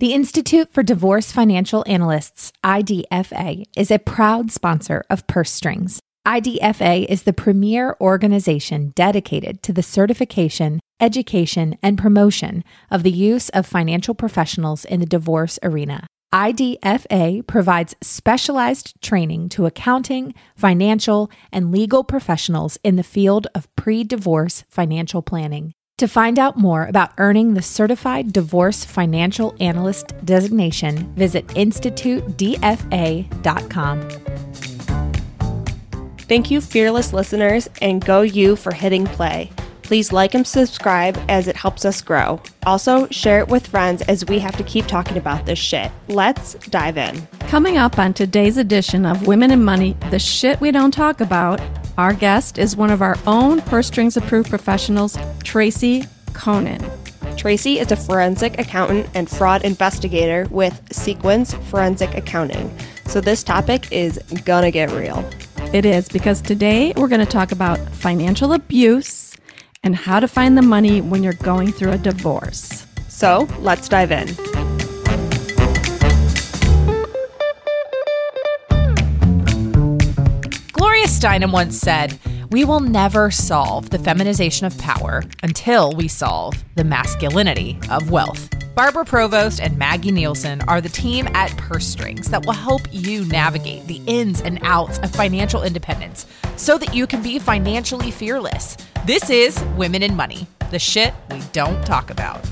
The Institute for Divorce Financial Analysts, IDFA, is a proud sponsor of Purse Strings. IDFA is the premier organization dedicated to the certification, education, and promotion of the use of financial professionals in the divorce arena. IDFA provides specialized training to accounting, financial, and legal professionals in the field of pre divorce financial planning. To find out more about earning the Certified Divorce Financial Analyst designation, visit institutedfa.com. Thank you, fearless listeners, and go you for hitting play. Please like and subscribe as it helps us grow. Also, share it with friends as we have to keep talking about this shit. Let's dive in. Coming up on today's edition of Women and Money, the shit we don't talk about, our guest is one of our own Purse Strings approved professionals, Tracy Coenen. Tracy is a forensic accountant and fraud investigator with Sequence Forensic Accounting. So this topic is gonna get real. It is because today we're going to talk about financial abuse and how to find the money when you're going through a divorce. So let's dive in. Steinem once said, We will never solve the feminization of power until we solve the masculinity of wealth. Barbara Provost and Maggie Nielsen are the team at Purse Strings that will help you navigate the ins and outs of financial independence so that you can be financially fearless. This is Women in Money, the shit we don't talk about.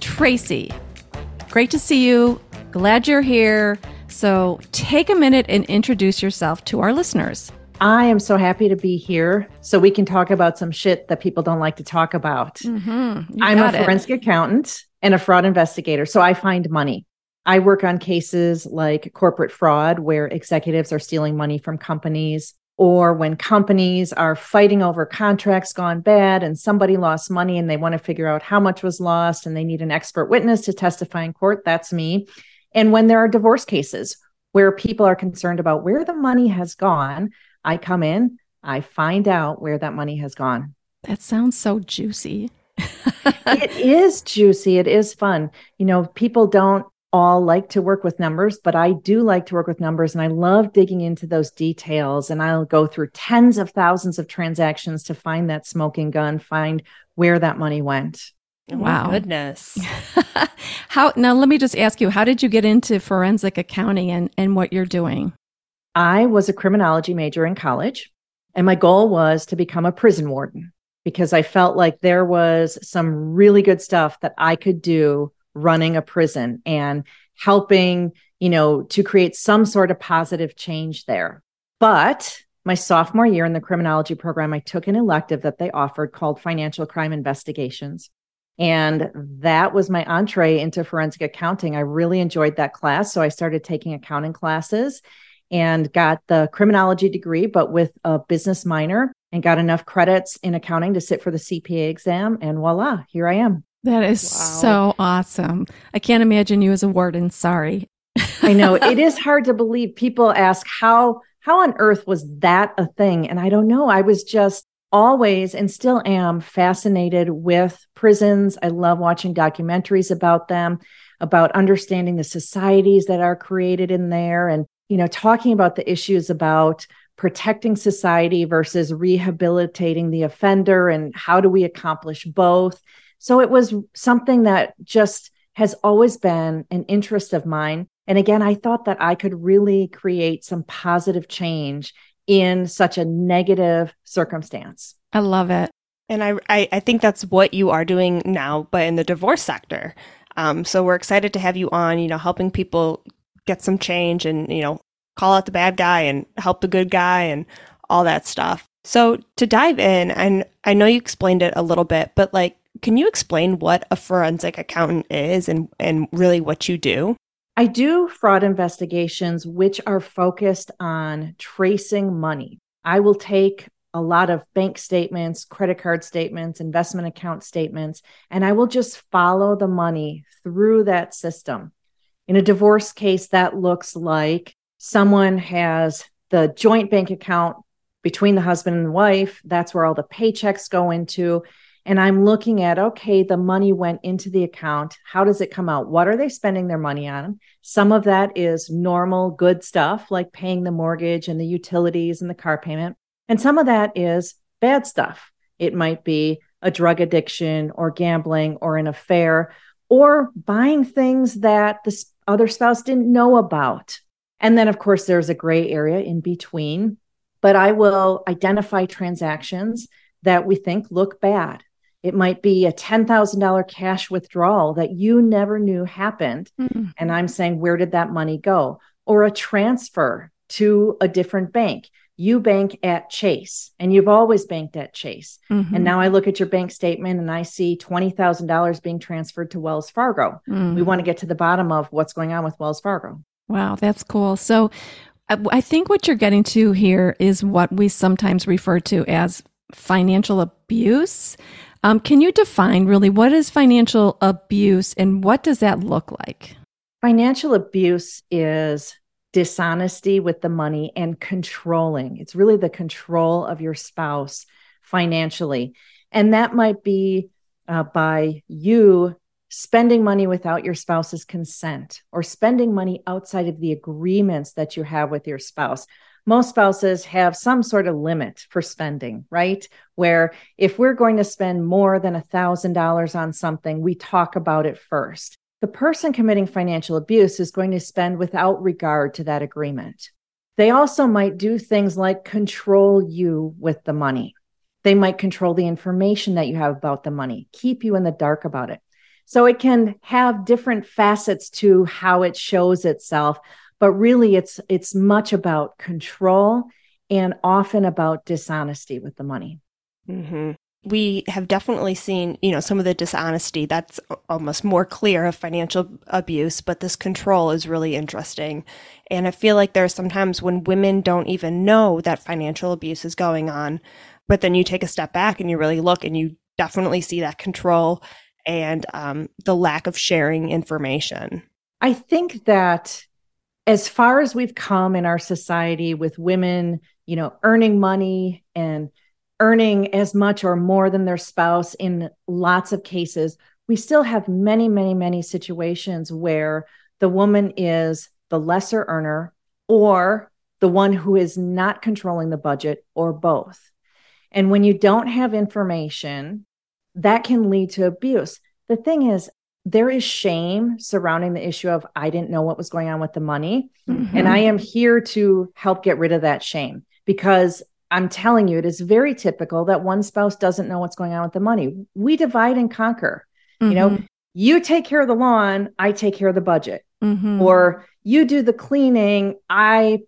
Tracy, great to see you. Glad you're here. So take a minute and introduce yourself to our listeners. I am so happy to be here so we can talk about some shit that people don't like to talk about. Mm-hmm. I'm a forensic it. accountant and a fraud investigator, so I find money. I work on cases like corporate fraud, where executives are stealing money from companies, or when companies are fighting over contracts gone bad and somebody lost money and they want to figure out how much was lost and they need an expert witness to testify in court. That's me. And when there are divorce cases where people are concerned about where the money has gone, I come in, I find out where that money has gone. That sounds so juicy. it is juicy. It is fun. You know, people don't all like to work with numbers, but I do like to work with numbers and I love digging into those details. And I'll go through tens of thousands of transactions to find that smoking gun, find where that money went. Oh, wow. goodness. how now let me just ask you, how did you get into forensic accounting and, and what you're doing? I was a criminology major in college, and my goal was to become a prison warden because I felt like there was some really good stuff that I could do running a prison and helping, you know, to create some sort of positive change there. But my sophomore year in the criminology program, I took an elective that they offered called financial crime investigations. And that was my entree into forensic accounting. I really enjoyed that class. So I started taking accounting classes and got the criminology degree, but with a business minor and got enough credits in accounting to sit for the CPA exam. And voila, here I am. That is wow. so awesome. I can't imagine you as a warden. Sorry. I know it is hard to believe. People ask how how on earth was that a thing? And I don't know. I was just always and still am fascinated with prisons. I love watching documentaries about them, about understanding the societies that are created in there and you know, talking about the issues about protecting society versus rehabilitating the offender and how do we accomplish both. So it was something that just has always been an interest of mine. And again, I thought that I could really create some positive change in such a negative circumstance. I love it. And I, I, I think that's what you are doing now, but in the divorce sector. Um, so we're excited to have you on, you know, helping people get some change and, you know, call out the bad guy and help the good guy and all that stuff. So to dive in, and I know you explained it a little bit, but like, can you explain what a forensic accountant is and, and really what you do? I do fraud investigations, which are focused on tracing money. I will take a lot of bank statements, credit card statements, investment account statements, and I will just follow the money through that system. In a divorce case, that looks like someone has the joint bank account between the husband and wife. That's where all the paychecks go into. And I'm looking at, okay, the money went into the account. How does it come out? What are they spending their money on? Some of that is normal, good stuff like paying the mortgage and the utilities and the car payment. And some of that is bad stuff. It might be a drug addiction or gambling or an affair or buying things that the other spouse didn't know about. And then, of course, there's a gray area in between, but I will identify transactions that we think look bad. It might be a $10,000 cash withdrawal that you never knew happened. Mm-hmm. And I'm saying, where did that money go? Or a transfer to a different bank. You bank at Chase and you've always banked at Chase. Mm-hmm. And now I look at your bank statement and I see $20,000 being transferred to Wells Fargo. Mm-hmm. We want to get to the bottom of what's going on with Wells Fargo. Wow, that's cool. So I think what you're getting to here is what we sometimes refer to as financial abuse. Um, can you define really what is financial abuse and what does that look like? Financial abuse is dishonesty with the money and controlling. It's really the control of your spouse financially. And that might be uh, by you spending money without your spouse's consent or spending money outside of the agreements that you have with your spouse most spouses have some sort of limit for spending, right? Where if we're going to spend more than $1,000 on something, we talk about it first. The person committing financial abuse is going to spend without regard to that agreement. They also might do things like control you with the money. They might control the information that you have about the money, keep you in the dark about it. So it can have different facets to how it shows itself but really it's it's much about control and often about dishonesty with the money. Mm-hmm. we have definitely seen you know some of the dishonesty that's almost more clear of financial abuse but this control is really interesting. And i feel like there are sometimes when women don't even know that financial abuse is going on but then you take a step back and you really look and you definitely see that control and um, the lack of sharing information. I think that as far as we've come in our society with women, you know, earning money and earning as much or more than their spouse in lots of cases, we still have many, many, many situations where the woman is the lesser earner or the one who is not controlling the budget or both. And when you don't have information, that can lead to abuse. The thing is, there is shame surrounding the issue of I didn't know what was going on with the money. Mm-hmm. And I am here to help get rid of that shame because I'm telling you, it is very typical that one spouse doesn't know what's going on with the money. We divide and conquer. Mm-hmm. You know, mm-hmm. you take care of the lawn, I take care of the budget. Mm-hmm. Or you do the cleaning, I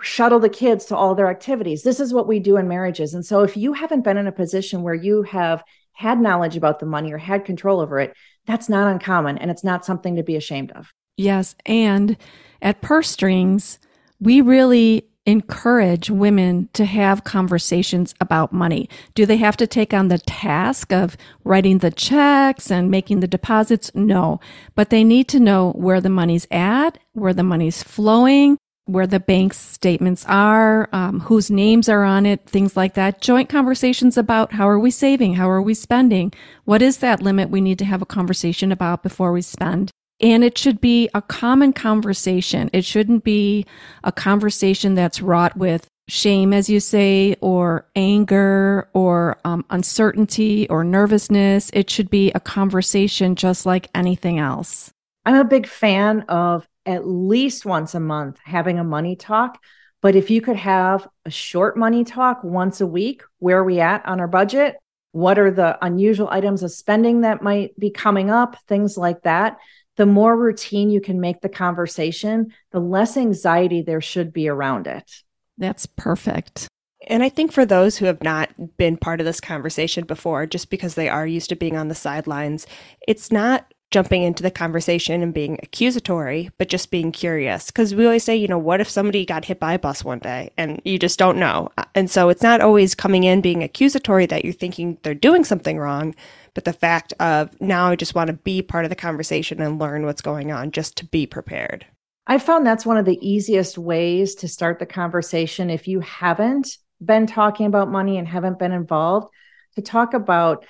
shuttle the kids to all their activities. This is what we do in marriages. And so if you haven't been in a position where you have had knowledge about the money or had control over it, that's not uncommon and it's not something to be ashamed of. Yes. And at Purse Strings, we really encourage women to have conversations about money? Do they have to take on the task of writing the checks and making the deposits? No, but they need to know where the money's at, where the money's flowing, where the bank's statements are, um, whose names are on it, things like that. Joint conversations about how are we saving? How are we spending? What is that limit we need to have a conversation about before we spend? And it should be a common conversation. It shouldn't be a conversation that's wrought with shame, as you say, or anger, or um, uncertainty, or nervousness. It should be a conversation just like anything else. I'm a big fan of at least once a month having a money talk. But if you could have a short money talk once a week, where are we at on our budget? What are the unusual items of spending that might be coming up? Things like that. The more routine you can make the conversation, the less anxiety there should be around it. That's perfect. And I think for those who have not been part of this conversation before, just because they are used to being on the sidelines, it's not jumping into the conversation and being accusatory, but just being curious. Because we always say, you know, what if somebody got hit by a bus one day and you just don't know? And so it's not always coming in being accusatory that you're thinking they're doing something wrong, but the fact of now I just want to be part of the conversation and learn what's going on just to be prepared. I found that's one of the easiest ways to start the conversation if you haven't been talking about money and haven't been involved to talk about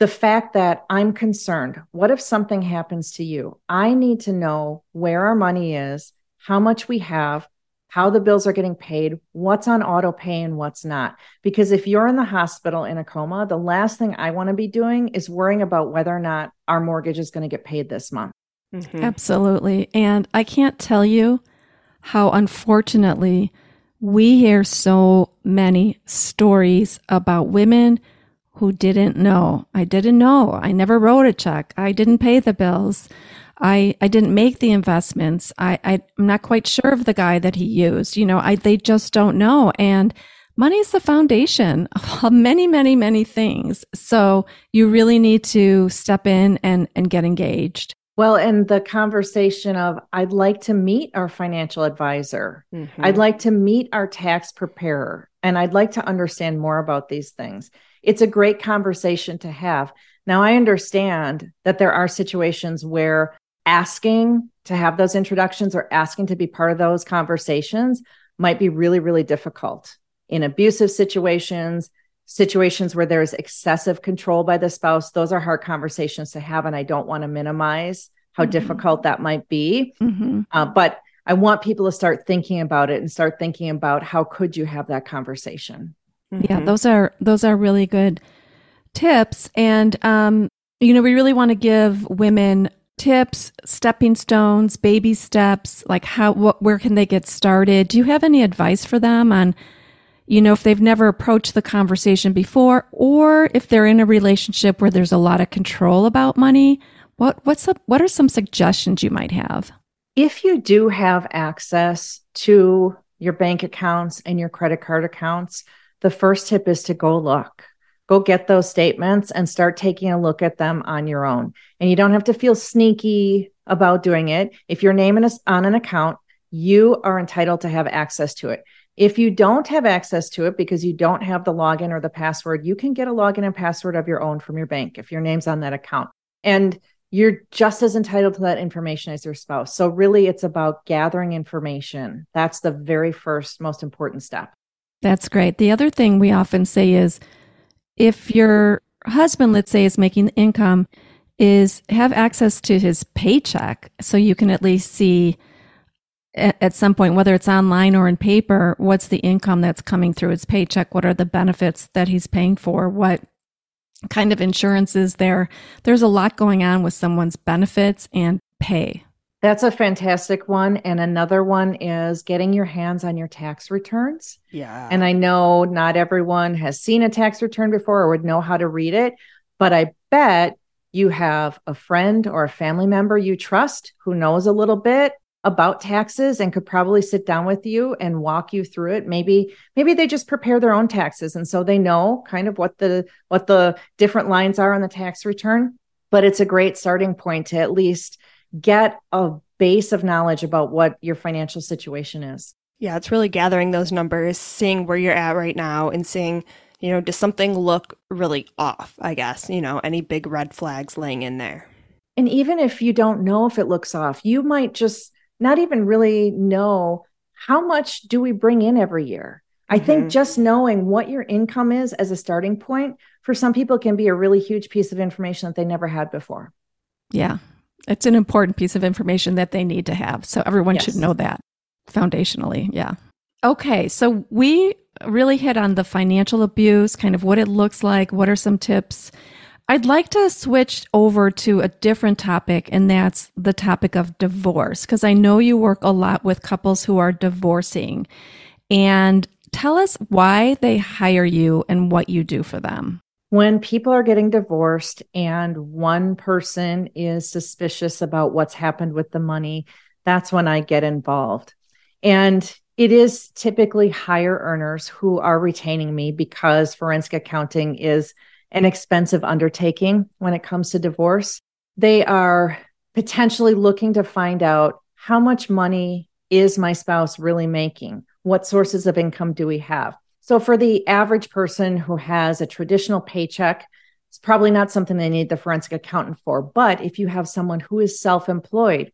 the fact that I'm concerned. What if something happens to you? I need to know where our money is, how much we have, how the bills are getting paid, what's on auto pay and what's not. Because if you're in the hospital in a coma, the last thing I want to be doing is worrying about whether or not our mortgage is going to get paid this month. Mm-hmm. Absolutely. And I can't tell you how unfortunately we hear so many stories about women who didn't know. I didn't know. I never wrote a check. I didn't pay the bills. I, I didn't make the investments. I, I, am not quite sure of the guy that he used. You know, I, they just don't know. And money is the foundation of many, many, many things. So you really need to step in and, and get engaged. Well, and the conversation of I'd like to meet our financial advisor. Mm-hmm. I'd like to meet our tax preparer and I'd like to understand more about these things. It's a great conversation to have. Now, I understand that there are situations where asking to have those introductions or asking to be part of those conversations might be really, really difficult in abusive situations, situations where there's excessive control by the spouse. Those are hard conversations to have. And I don't want to minimize how mm-hmm. difficult that might be. Mm-hmm. Uh, but I want people to start thinking about it and start thinking about how could you have that conversation. Mm-hmm. Yeah, those are those are really good tips. And um, you know, we really want to give women tips, stepping stones, baby steps, like how what where can they get started? Do you have any advice for them on you know if they've never approached the conversation before or if they're in a relationship where there's a lot of control about money? What what's up what are some suggestions you might have? If you do have access to your bank accounts and your credit card accounts, the first tip is to go look go get those statements and start taking a look at them on your own. And you don't have to feel sneaky about doing it. If your name is on an account, you are entitled to have access to it. If you don't have access to it because you don't have the login or the password, you can get a login and password of your own from your bank if your name's on that account. And you're just as entitled to that information as your spouse. So, really, it's about gathering information. That's the very first, most important step. That's great. The other thing we often say is if your husband, let's say, is making income, is have access to his paycheck so you can at least see at some point, whether it's online or in paper, what's the income that's coming through his paycheck? What are the benefits that he's paying for? What kind of insurance is there? There's a lot going on with someone's benefits and pay. That's a fantastic one. And another one is getting your hands on your tax returns. Yeah. And I know not everyone has seen a tax return before or would know how to read it, but I bet you have a friend or a family member you trust who knows a little bit about taxes and could probably sit down with you and walk you through it maybe maybe they just prepare their own taxes and so they know kind of what the what the different lines are on the tax return but it's a great starting point to at least get a base of knowledge about what your financial situation is. Yeah, it's really gathering those numbers, seeing where you're at right now, and seeing, you know, does something look really off? I guess, you know, any big red flags laying in there. And even if you don't know if it looks off, you might just not even really know how much do we bring in every year. I mm-hmm. think just knowing what your income is as a starting point for some people can be a really huge piece of information that they never had before. Yeah, it's an important piece of information that they need to have. So everyone yes. should know that foundationally. Yeah. Okay. So we really hit on the financial abuse, kind of what it looks like. What are some tips? I'd like to switch over to a different topic, and that's the topic of divorce, because I know you work a lot with couples who are divorcing. And tell us why they hire you and what you do for them when people are getting divorced and one person is suspicious about what's happened with the money, that's when I get involved. And it is typically higher earners who are retaining me because forensic accounting is an expensive undertaking when it comes to divorce. They are potentially looking to find out how much money is my spouse really making? What sources of income do we have? So, for the average person who has a traditional paycheck, it's probably not something they need the forensic accountant for. But if you have someone who is self employed,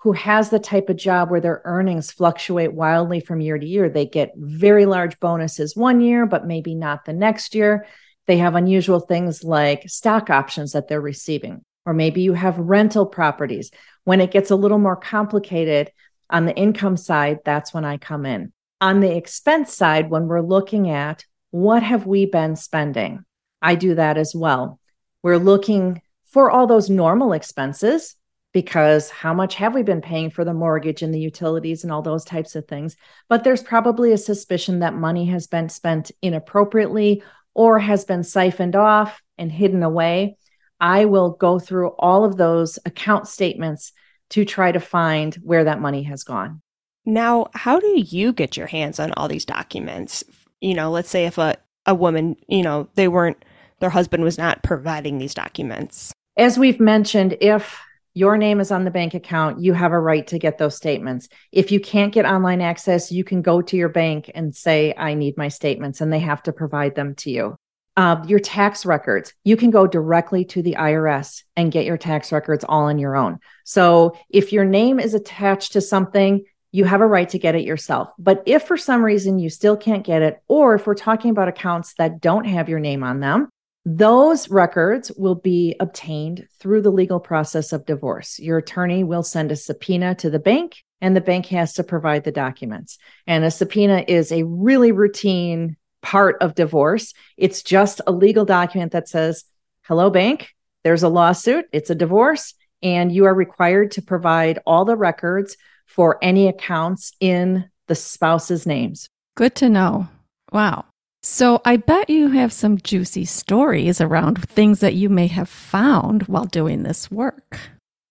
who has the type of job where their earnings fluctuate wildly from year to year, they get very large bonuses one year, but maybe not the next year. They have unusual things like stock options that they're receiving, or maybe you have rental properties. When it gets a little more complicated on the income side, that's when I come in. On the expense side, when we're looking at what have we been spending, I do that as well. We're looking for all those normal expenses because how much have we been paying for the mortgage and the utilities and all those types of things? But there's probably a suspicion that money has been spent inappropriately or has been siphoned off and hidden away. I will go through all of those account statements to try to find where that money has gone. Now, how do you get your hands on all these documents? You know, let's say if a, a woman, you know, they weren't, their husband was not providing these documents. As we've mentioned, if your name is on the bank account, you have a right to get those statements. If you can't get online access, you can go to your bank and say, I need my statements, and they have to provide them to you. Uh, your tax records, you can go directly to the IRS and get your tax records all on your own. So if your name is attached to something, you have a right to get it yourself. But if for some reason you still can't get it, or if we're talking about accounts that don't have your name on them, those records will be obtained through the legal process of divorce. Your attorney will send a subpoena to the bank, and the bank has to provide the documents. And a subpoena is a really routine part of divorce. It's just a legal document that says, Hello, bank, there's a lawsuit, it's a divorce, and you are required to provide all the records for any accounts in the spouse's names. Good to know. Wow. So I bet you have some juicy stories around things that you may have found while doing this work.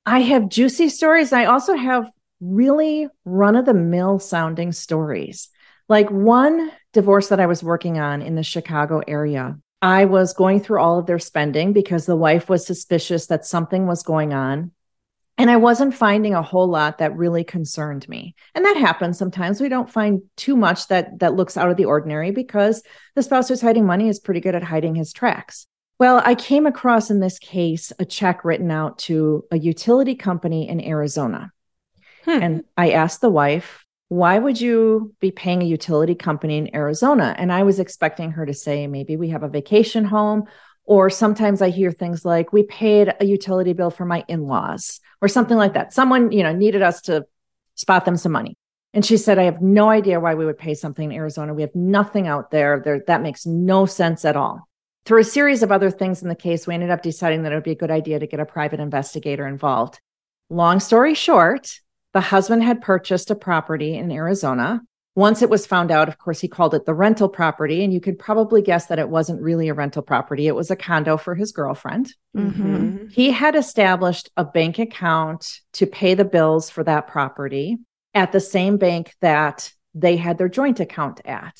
I have juicy stories. I also have really run of the mill sounding stories. Like one divorce that I was working on in the Chicago area, I was going through all of their spending because the wife was suspicious that something was going on and I wasn't finding a whole lot that really concerned me. And that happens sometimes. We don't find too much that that looks out of the ordinary because the spouse who's hiding money is pretty good at hiding his tracks. Well, I came across in this case a check written out to a utility company in Arizona. Hmm. And I asked the wife, why would you be paying a utility company in Arizona? And I was expecting her to say, maybe we have a vacation home or sometimes I hear things like, we paid a utility bill for my in laws or something like that. Someone, you know, needed us to spot them some money. And she said, I have no idea why we would pay something in Arizona. We have nothing out there. there. That makes no sense at all. Through a series of other things in the case, we ended up deciding that it would be a good idea to get a private investigator involved. Long story short, the husband had purchased a property in Arizona once it was found out, of course, he called it the rental property. And you could probably guess that it wasn't really a rental property, it was a condo for his girlfriend. Mm-hmm. He had established a bank account to pay the bills for that property at the same bank that they had their joint account at.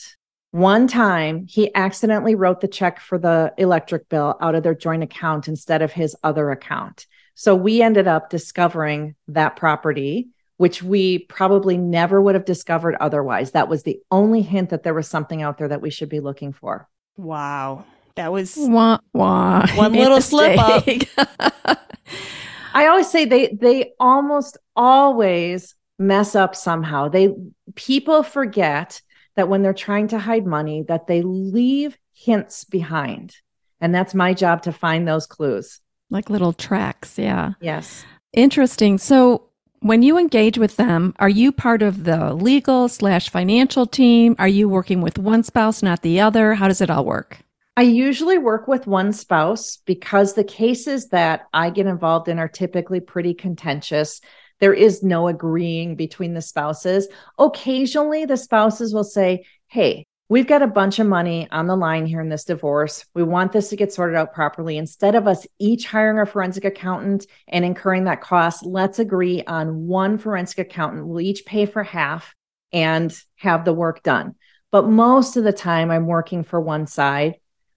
One time, he accidentally wrote the check for the electric bill out of their joint account instead of his other account. So we ended up discovering that property which we probably never would have discovered otherwise. That was the only hint that there was something out there that we should be looking for. Wow. That was wah, wah. one little slip up. I always say they they almost always mess up somehow. They people forget that when they're trying to hide money that they leave hints behind. And that's my job to find those clues. Like little tracks, yeah. Yes. Interesting. So when you engage with them, are you part of the legal slash financial team? Are you working with one spouse, not the other? How does it all work? I usually work with one spouse because the cases that I get involved in are typically pretty contentious. There is no agreeing between the spouses. Occasionally, the spouses will say, Hey, We've got a bunch of money on the line here in this divorce. We want this to get sorted out properly. Instead of us each hiring a forensic accountant and incurring that cost, let's agree on one forensic accountant. We'll each pay for half and have the work done. But most of the time, I'm working for one side.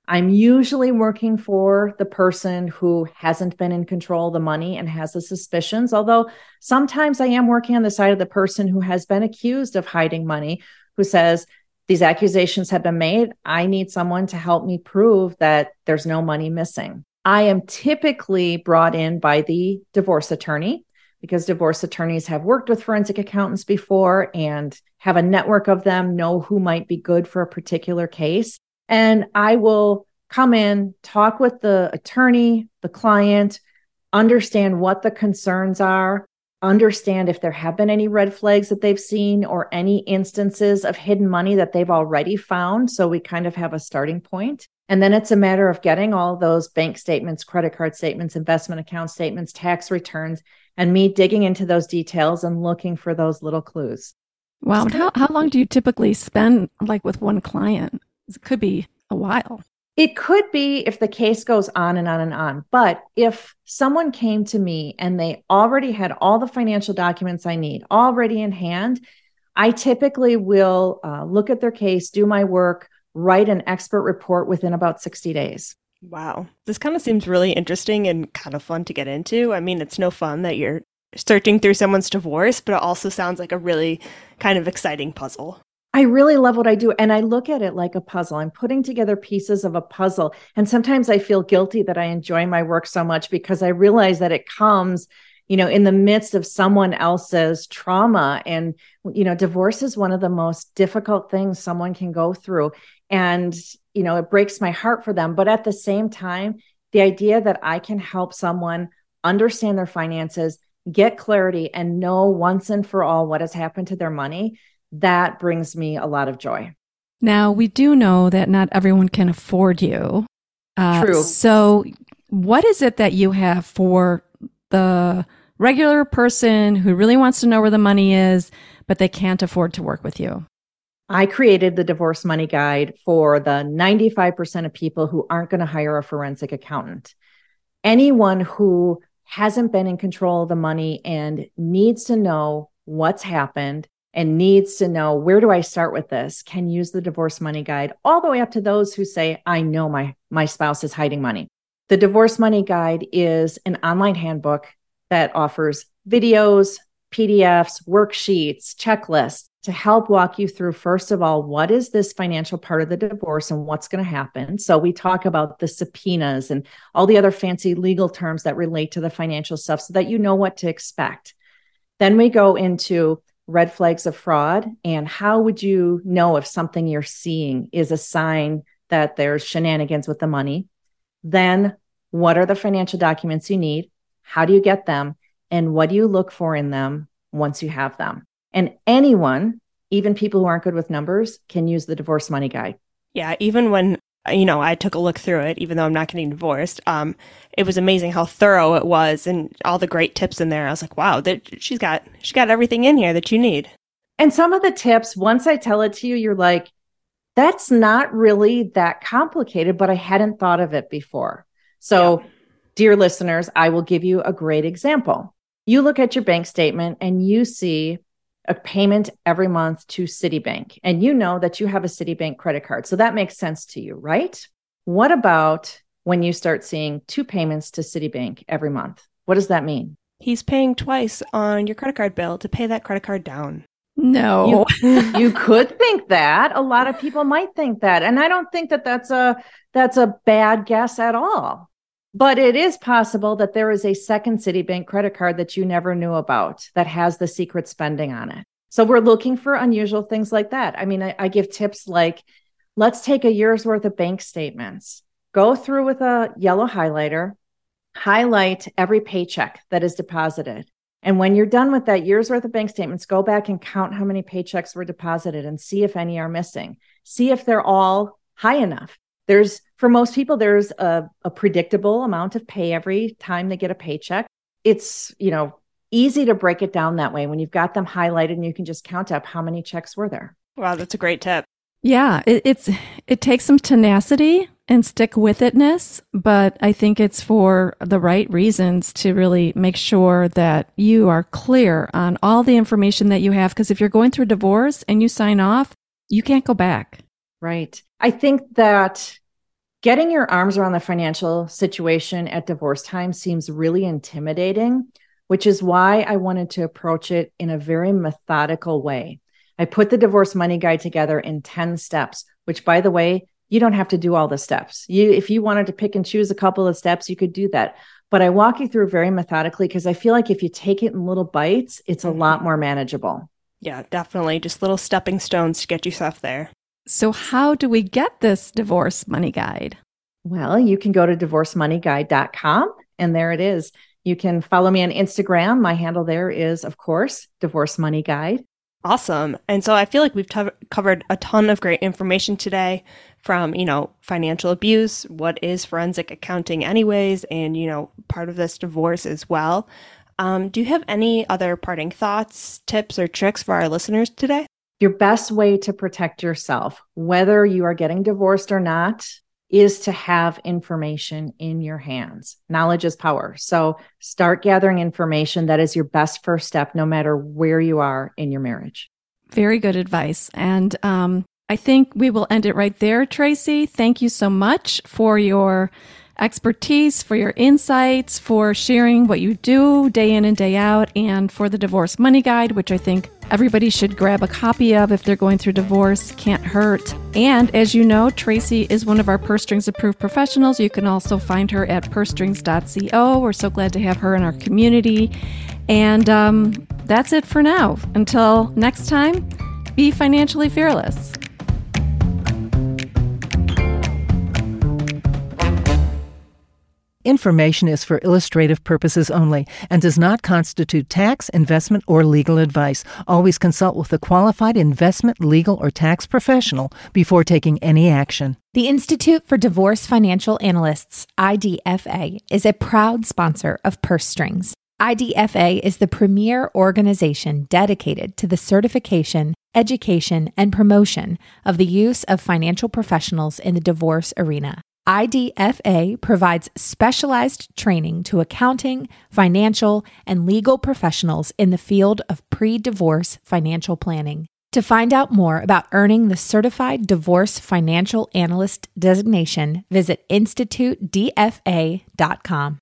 I'm usually working for the person who hasn't been in control of the money and has the suspicions. Although sometimes I am working on the side of the person who has been accused of hiding money, who says, these accusations have been made. I need someone to help me prove that there's no money missing. I am typically brought in by the divorce attorney because divorce attorneys have worked with forensic accountants before and have a network of them, know who might be good for a particular case. And I will come in, talk with the attorney, the client, understand what the concerns are, understand if there have been any red flags that they've seen or any instances of hidden money that they've already found. So we kind of have a starting point. And then it's a matter of getting all those bank statements, credit card statements, investment account statements, tax returns, and me digging into those details and looking for those little clues. Wow. How, how long do you typically spend like with one client? It could be a while. It could be if the case goes on and on and on. But if someone came to me and they already had all the financial documents I need already in hand, I typically will uh, look at their case, do my work, write an expert report within about 60 days. Wow. This kind of seems really interesting and kind of fun to get into. I mean, it's no fun that you're searching through someone's divorce, but it also sounds like a really kind of exciting puzzle. I really love what I do. And I look at it like a puzzle. I'm putting together pieces of a puzzle. And sometimes I feel guilty that I enjoy my work so much because I realize that it comes, you know, in the midst of someone else's trauma. And, you know, divorce is one of the most difficult things someone can go through. And, you know, it breaks my heart for them. But at the same time, the idea that I can help someone understand their finances, get clarity, and know once and for all what has happened to their money that brings me a lot of joy. Now, we do know that not everyone can afford you. Uh, True. So, what is it that you have for the regular person who really wants to know where the money is, but they can't afford to work with you? I created the divorce money guide for the 95% of people who aren't going to hire a forensic accountant. Anyone who hasn't been in control of the money and needs to know what's happened and needs to know where do I start with this can use the divorce money guide all the way up to those who say I know my my spouse is hiding money. The divorce money guide is an online handbook that offers videos, PDFs, worksheets, checklists to help walk you through first of all what is this financial part of the divorce and what's going to happen. So we talk about the subpoenas and all the other fancy legal terms that relate to the financial stuff so that you know what to expect. Then we go into red flags of fraud? And how would you know if something you're seeing is a sign that there's shenanigans with the money? Then what are the financial documents you need? How do you get them? And what do you look for in them once you have them? And anyone even people who aren't good with numbers can use the divorce money guide. Yeah even when you know, I took a look through it, even though I'm not getting divorced. Um, it was amazing how thorough it was and all the great tips in there. I was like, wow, that she's got she's got everything in here that you need. And some of the tips, once I tell it to you, you're like, that's not really that complicated, but I hadn't thought of it before. So, yeah. dear listeners, I will give you a great example. You look at your bank statement and you see a payment every month to Citibank, and you know that you have a Citibank credit card. So that makes sense to you, right? What about when you start seeing two payments to Citibank every month? What does that mean? He's paying twice on your credit card bill to pay that credit card down. No. You, you could think that. A lot of people might think that. And I don't think that that's a that's a bad guess at all. But it is possible that there is a second Citibank credit card that you never knew about that has the secret spending on it. So we're looking for unusual things like that. I mean, I, I give tips like let's take a year's worth of bank statements, go through with a yellow highlighter, highlight every paycheck that is deposited. And when you're done with that year's worth of bank statements, go back and count how many paychecks were deposited and see if any are missing. See if they're all high enough there's for most people there's a, a predictable amount of pay every time they get a paycheck. It's you know easy to break it down that way when you've got them highlighted and you can just count up how many checks were there. Wow that's a great tip. Yeah it, it's it takes some tenacity and stick with itness but i think it's for the right reasons to really make sure that you are clear on all the information that you have because if you're going through a divorce and you sign off you can't go back Right. I think that getting your arms around the financial situation at divorce time seems really intimidating, which is why I wanted to approach it in a very methodical way. I put the divorce money guide together in 10 steps, which by the way, you don't have to do all the steps. You if you wanted to pick and choose a couple of steps, you could do that. But I walk you through very methodically because I feel like if you take it in little bites, it's a mm-hmm. lot more manageable. Yeah, definitely. Just little stepping stones to get yourself there. So, how do we get this divorce money guide? Well, you can go to divorcemoneyguide.com and there it is. You can follow me on Instagram. My handle there is, of course, Divorce Money Guide. Awesome. And so I feel like we've t- covered a ton of great information today from, you know, financial abuse, what is forensic accounting, anyways, and, you know, part of this divorce as well. Um, do you have any other parting thoughts, tips, or tricks for our listeners today? Your best way to protect yourself, whether you are getting divorced or not, is to have information in your hands. Knowledge is power. So start gathering information. That is your best first step, no matter where you are in your marriage. Very good advice. And um, I think we will end it right there, Tracy. Thank you so much for your expertise, for your insights, for sharing what you do day in and day out, and for the Divorce Money Guide, which I think everybody should grab a copy of if they're going through divorce. Can't hurt. And as you know, Tracy is one of our Purse Strings approved professionals. You can also find her at pursestrings.co. We're so glad to have her in our community. And um, that's it for now. Until next time, be financially fearless. Information is for illustrative purposes only and does not constitute tax, investment, or legal advice. Always consult with a qualified investment, legal, or tax professional before taking any action. The Institute for Divorce Financial Analysts, IDFA, is a proud sponsor of Purse Strings. IDFA is the premier organization dedicated to the certification, education, and promotion of the use of financial professionals in the divorce arena. IDFA provides specialized training to accounting, financial, and legal professionals in the field of pre divorce financial planning. To find out more about earning the Certified Divorce Financial Analyst designation, visit InstituteDFA.com.